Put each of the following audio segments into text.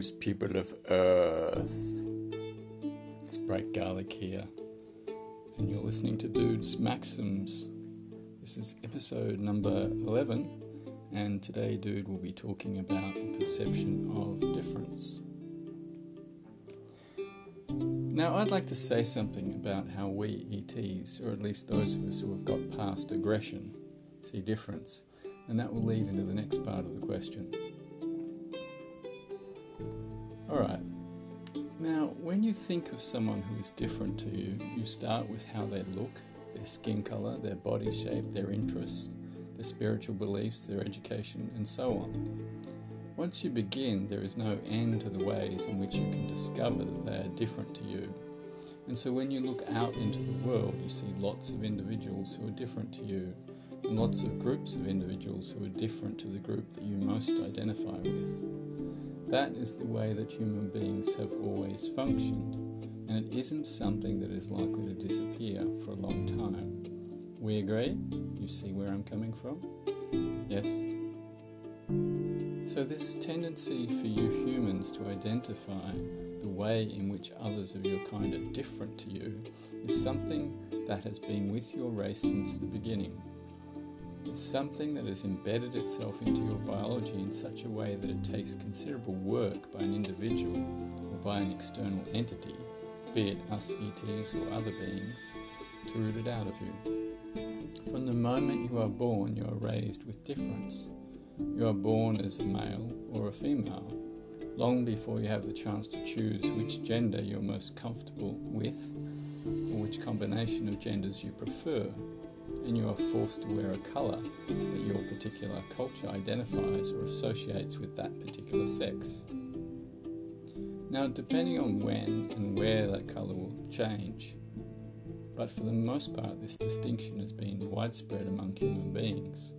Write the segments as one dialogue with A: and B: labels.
A: Greetings, people of Earth. It's Bright Garlic here, and you're listening to Dudes Maxims. This is episode number 11, and today, Dude will be talking about the perception of difference. Now, I'd like to say something about how we ETs, or at least those of us who have got past aggression, see difference, and that will lead into the next part of the question. Alright, now when you think of someone who is different to you, you start with how they look, their skin colour, their body shape, their interests, their spiritual beliefs, their education, and so on. Once you begin, there is no end to the ways in which you can discover that they are different to you. And so when you look out into the world, you see lots of individuals who are different to you, and lots of groups of individuals who are different to the group that you most identify with. That is the way that human beings have always functioned, and it isn't something that is likely to disappear for a long time. We agree? You see where I'm coming from? Yes? So, this tendency for you humans to identify the way in which others of your kind are different to you is something that has been with your race since the beginning. It's something that has embedded itself into your biology in such a way that it takes considerable work by an individual or by an external entity, be it us ETs or other beings, to root it out of you. From the moment you are born, you are raised with difference. You are born as a male or a female, long before you have the chance to choose which gender you're most comfortable with or which combination of genders you prefer and you are forced to wear a colour that your particular culture identifies or associates with that particular sex. Now, depending on when and where that colour will change, but for the most part, this distinction has been widespread among human beings.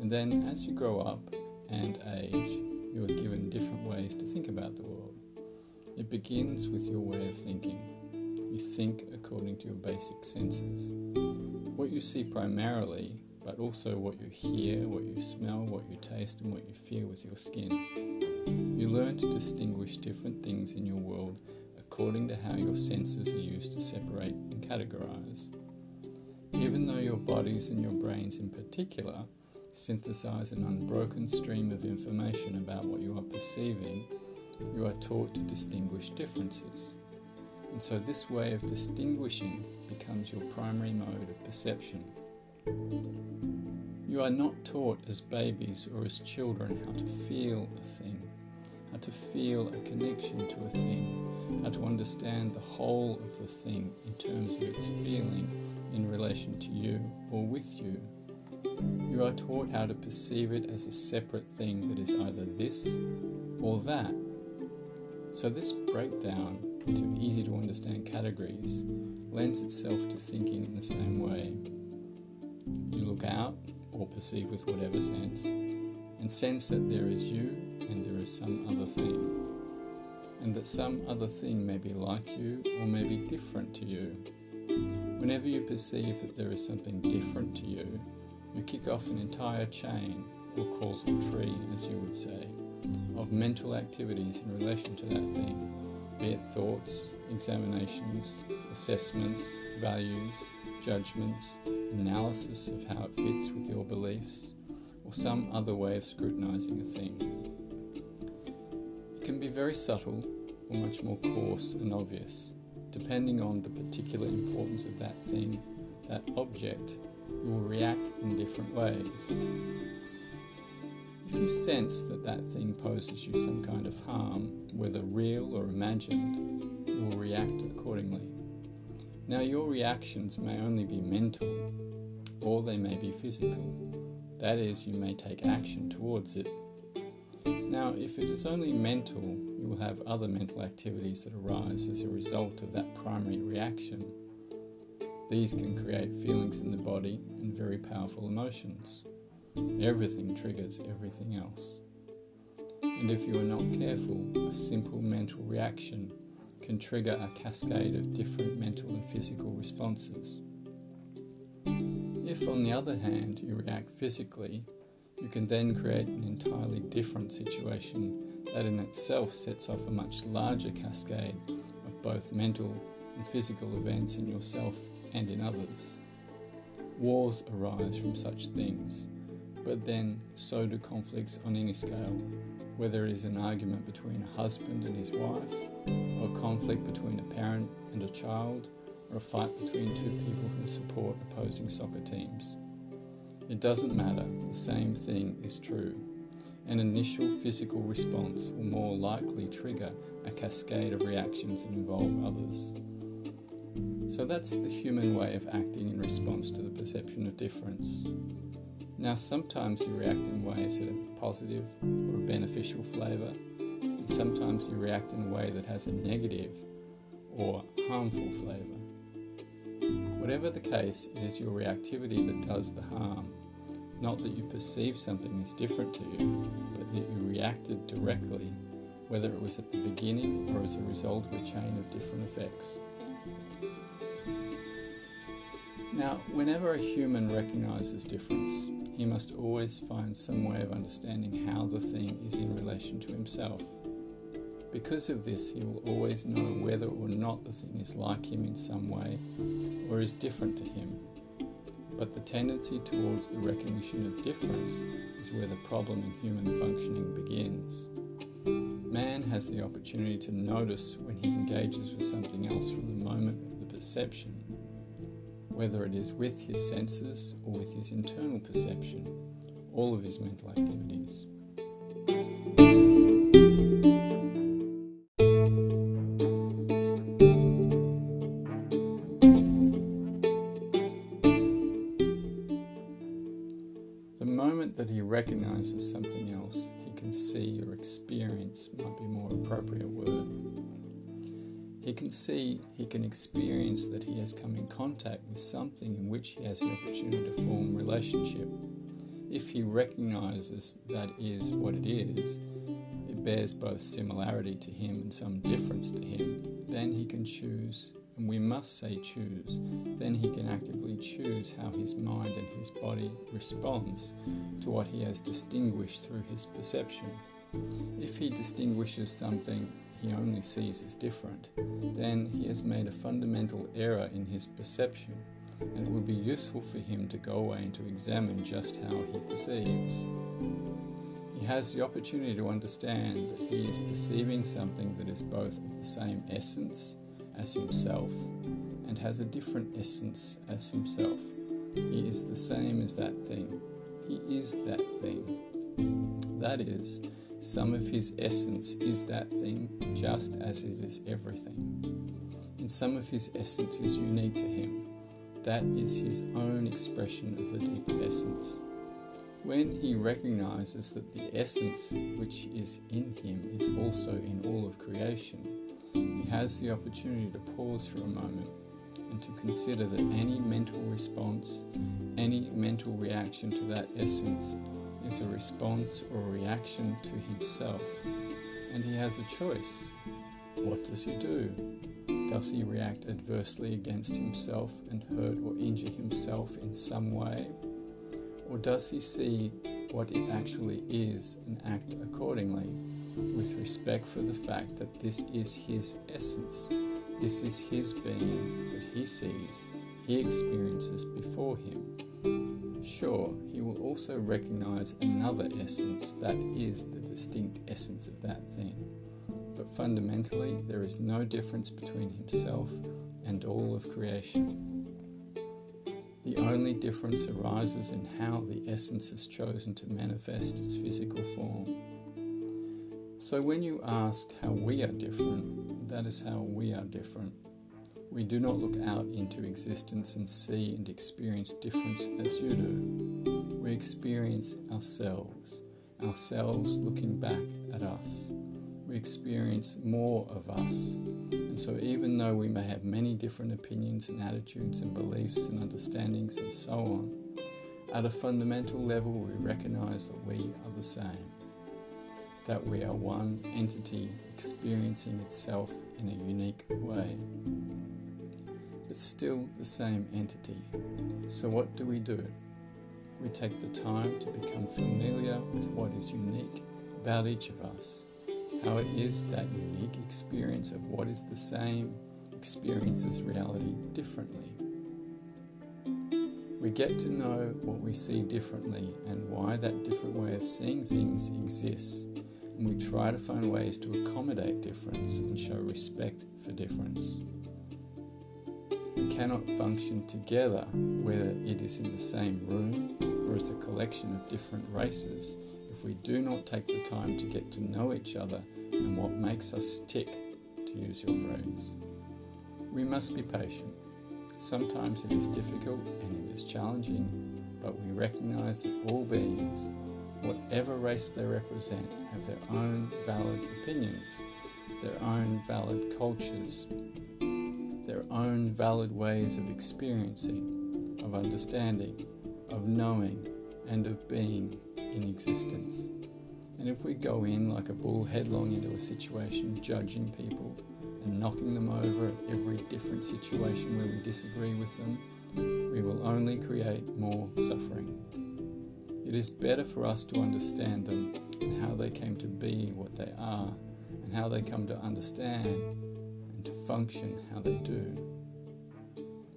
A: And then, as you grow up and age, you are given different ways to think about the world. It begins with your way of thinking. You think according to your basic senses what you see primarily, but also what you hear, what you smell, what you taste, and what you feel with your skin. You learn to distinguish different things in your world according to how your senses are used to separate and categorize. Even though your bodies and your brains in particular synthesize an unbroken stream of information about what you are perceiving, you are taught to distinguish differences. And so, this way of distinguishing becomes your primary mode of perception. You are not taught as babies or as children how to feel a thing, how to feel a connection to a thing, how to understand the whole of the thing in terms of its feeling in relation to you or with you. You are taught how to perceive it as a separate thing that is either this or that. So, this breakdown into easy to understand categories lends itself to thinking in the same way. You look out or perceive with whatever sense and sense that there is you and there is some other thing, and that some other thing may be like you or may be different to you. Whenever you perceive that there is something different to you, you kick off an entire chain, or causal tree, as you would say, of mental activities in relation to that thing be it thoughts, examinations, assessments, values, judgments, analysis of how it fits with your beliefs, or some other way of scrutinizing a thing. It can be very subtle or much more coarse and obvious, depending on the particular importance of that thing, that object, you will react in different ways. If you sense that that thing poses you some kind of harm, whether real or imagined, you will react accordingly. Now, your reactions may only be mental, or they may be physical. That is, you may take action towards it. Now, if it is only mental, you will have other mental activities that arise as a result of that primary reaction. These can create feelings in the body and very powerful emotions. Everything triggers everything else. And if you are not careful, a simple mental reaction can trigger a cascade of different mental and physical responses. If, on the other hand, you react physically, you can then create an entirely different situation that in itself sets off a much larger cascade of both mental and physical events in yourself and in others. Wars arise from such things, but then so do conflicts on any scale, whether it is an argument between a husband and his wife, or a conflict between a parent and a child, or a fight between two people who support opposing soccer teams. It doesn't matter, the same thing is true. An initial physical response will more likely trigger a cascade of reactions that involve others. So that's the human way of acting in response to the perception of difference. Now, sometimes you react in ways that are positive or a beneficial flavour, and sometimes you react in a way that has a negative or harmful flavour. Whatever the case, it is your reactivity that does the harm, not that you perceive something as different to you, but that you reacted directly, whether it was at the beginning or as a result of a chain of different effects. Now, whenever a human recognizes difference, he must always find some way of understanding how the thing is in relation to himself. Because of this, he will always know whether or not the thing is like him in some way or is different to him. But the tendency towards the recognition of difference is where the problem in human functioning begins. Man has the opportunity to notice when he engages with something else from the moment of the perception whether it is with his senses or with his internal perception, all of his mental activities. The moment that he recognizes something He can see, he can experience that he has come in contact with something in which he has the opportunity to form relationship. If he recognizes that is what it is, it bears both similarity to him and some difference to him, then he can choose, and we must say choose, then he can actively choose how his mind and his body responds to what he has distinguished through his perception. If he distinguishes something he only sees as different, then he has made a fundamental error in his perception, and it would be useful for him to go away and to examine just how he perceives. He has the opportunity to understand that he is perceiving something that is both of the same essence as himself and has a different essence as himself. He is the same as that thing. He is that thing. That is, some of his essence is that thing, just as it is everything. And some of his essence is unique to him. That is his own expression of the deeper essence. When he recognizes that the essence which is in him is also in all of creation, he has the opportunity to pause for a moment and to consider that any mental response, any mental reaction to that essence is a response or reaction to himself, and he has a choice. What does he do? Does he react adversely against himself and hurt or injure himself in some way? Or does he see what it actually is and act accordingly, with respect for the fact that this is his essence, this is his being that he sees, he experiences before him? Sure, he will also recognize another essence that is the distinct essence of that thing. But fundamentally, there is no difference between himself and all of creation. The only difference arises in how the essence has chosen to manifest its physical form. So when you ask how we are different, that is how we are different. We do not look out into existence and see and experience difference as you do. We experience ourselves, ourselves looking back at us. We experience more of us. And so, even though we may have many different opinions and attitudes and beliefs and understandings and so on, at a fundamental level, we recognize that we are the same, that we are one entity experiencing itself in a unique way but still the same entity. So, what do we do? We take the time to become familiar with what is unique about each of us, how it is that unique experience of what is the same experiences reality differently. We get to know what we see differently and why that different way of seeing things exists, we try to find ways to accommodate difference and show respect for difference. We cannot function together, whether it is in the same room or as a collection of different races, if we do not take the time to get to know each other and what makes us tick, to use your phrase. We must be patient. Sometimes it is difficult and it is challenging, but we recognize that all beings, whatever race they represent, have their own valid opinions, their own valid cultures, their own valid ways of experiencing, of understanding, of knowing, and of being in existence. And if we go in like a bull headlong into a situation, judging people and knocking them over at every different situation where we disagree with them, we will only create more suffering. It is better for us to understand them and how they came to be what they are, and how they come to understand and to function how they do.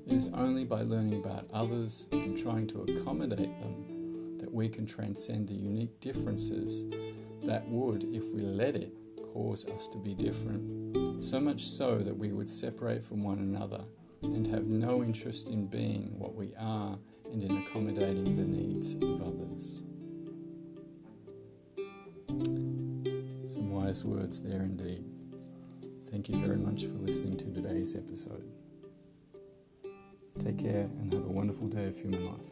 A: It is only by learning about others and trying to accommodate them that we can transcend the unique differences that would, if we let it, cause us to be different, so much so that we would separate from one another and have no interest in being what we are and in accommodating the needs of others. Some wise words there indeed. Thank you very much for listening to today's episode. Take care and have a wonderful day of human life.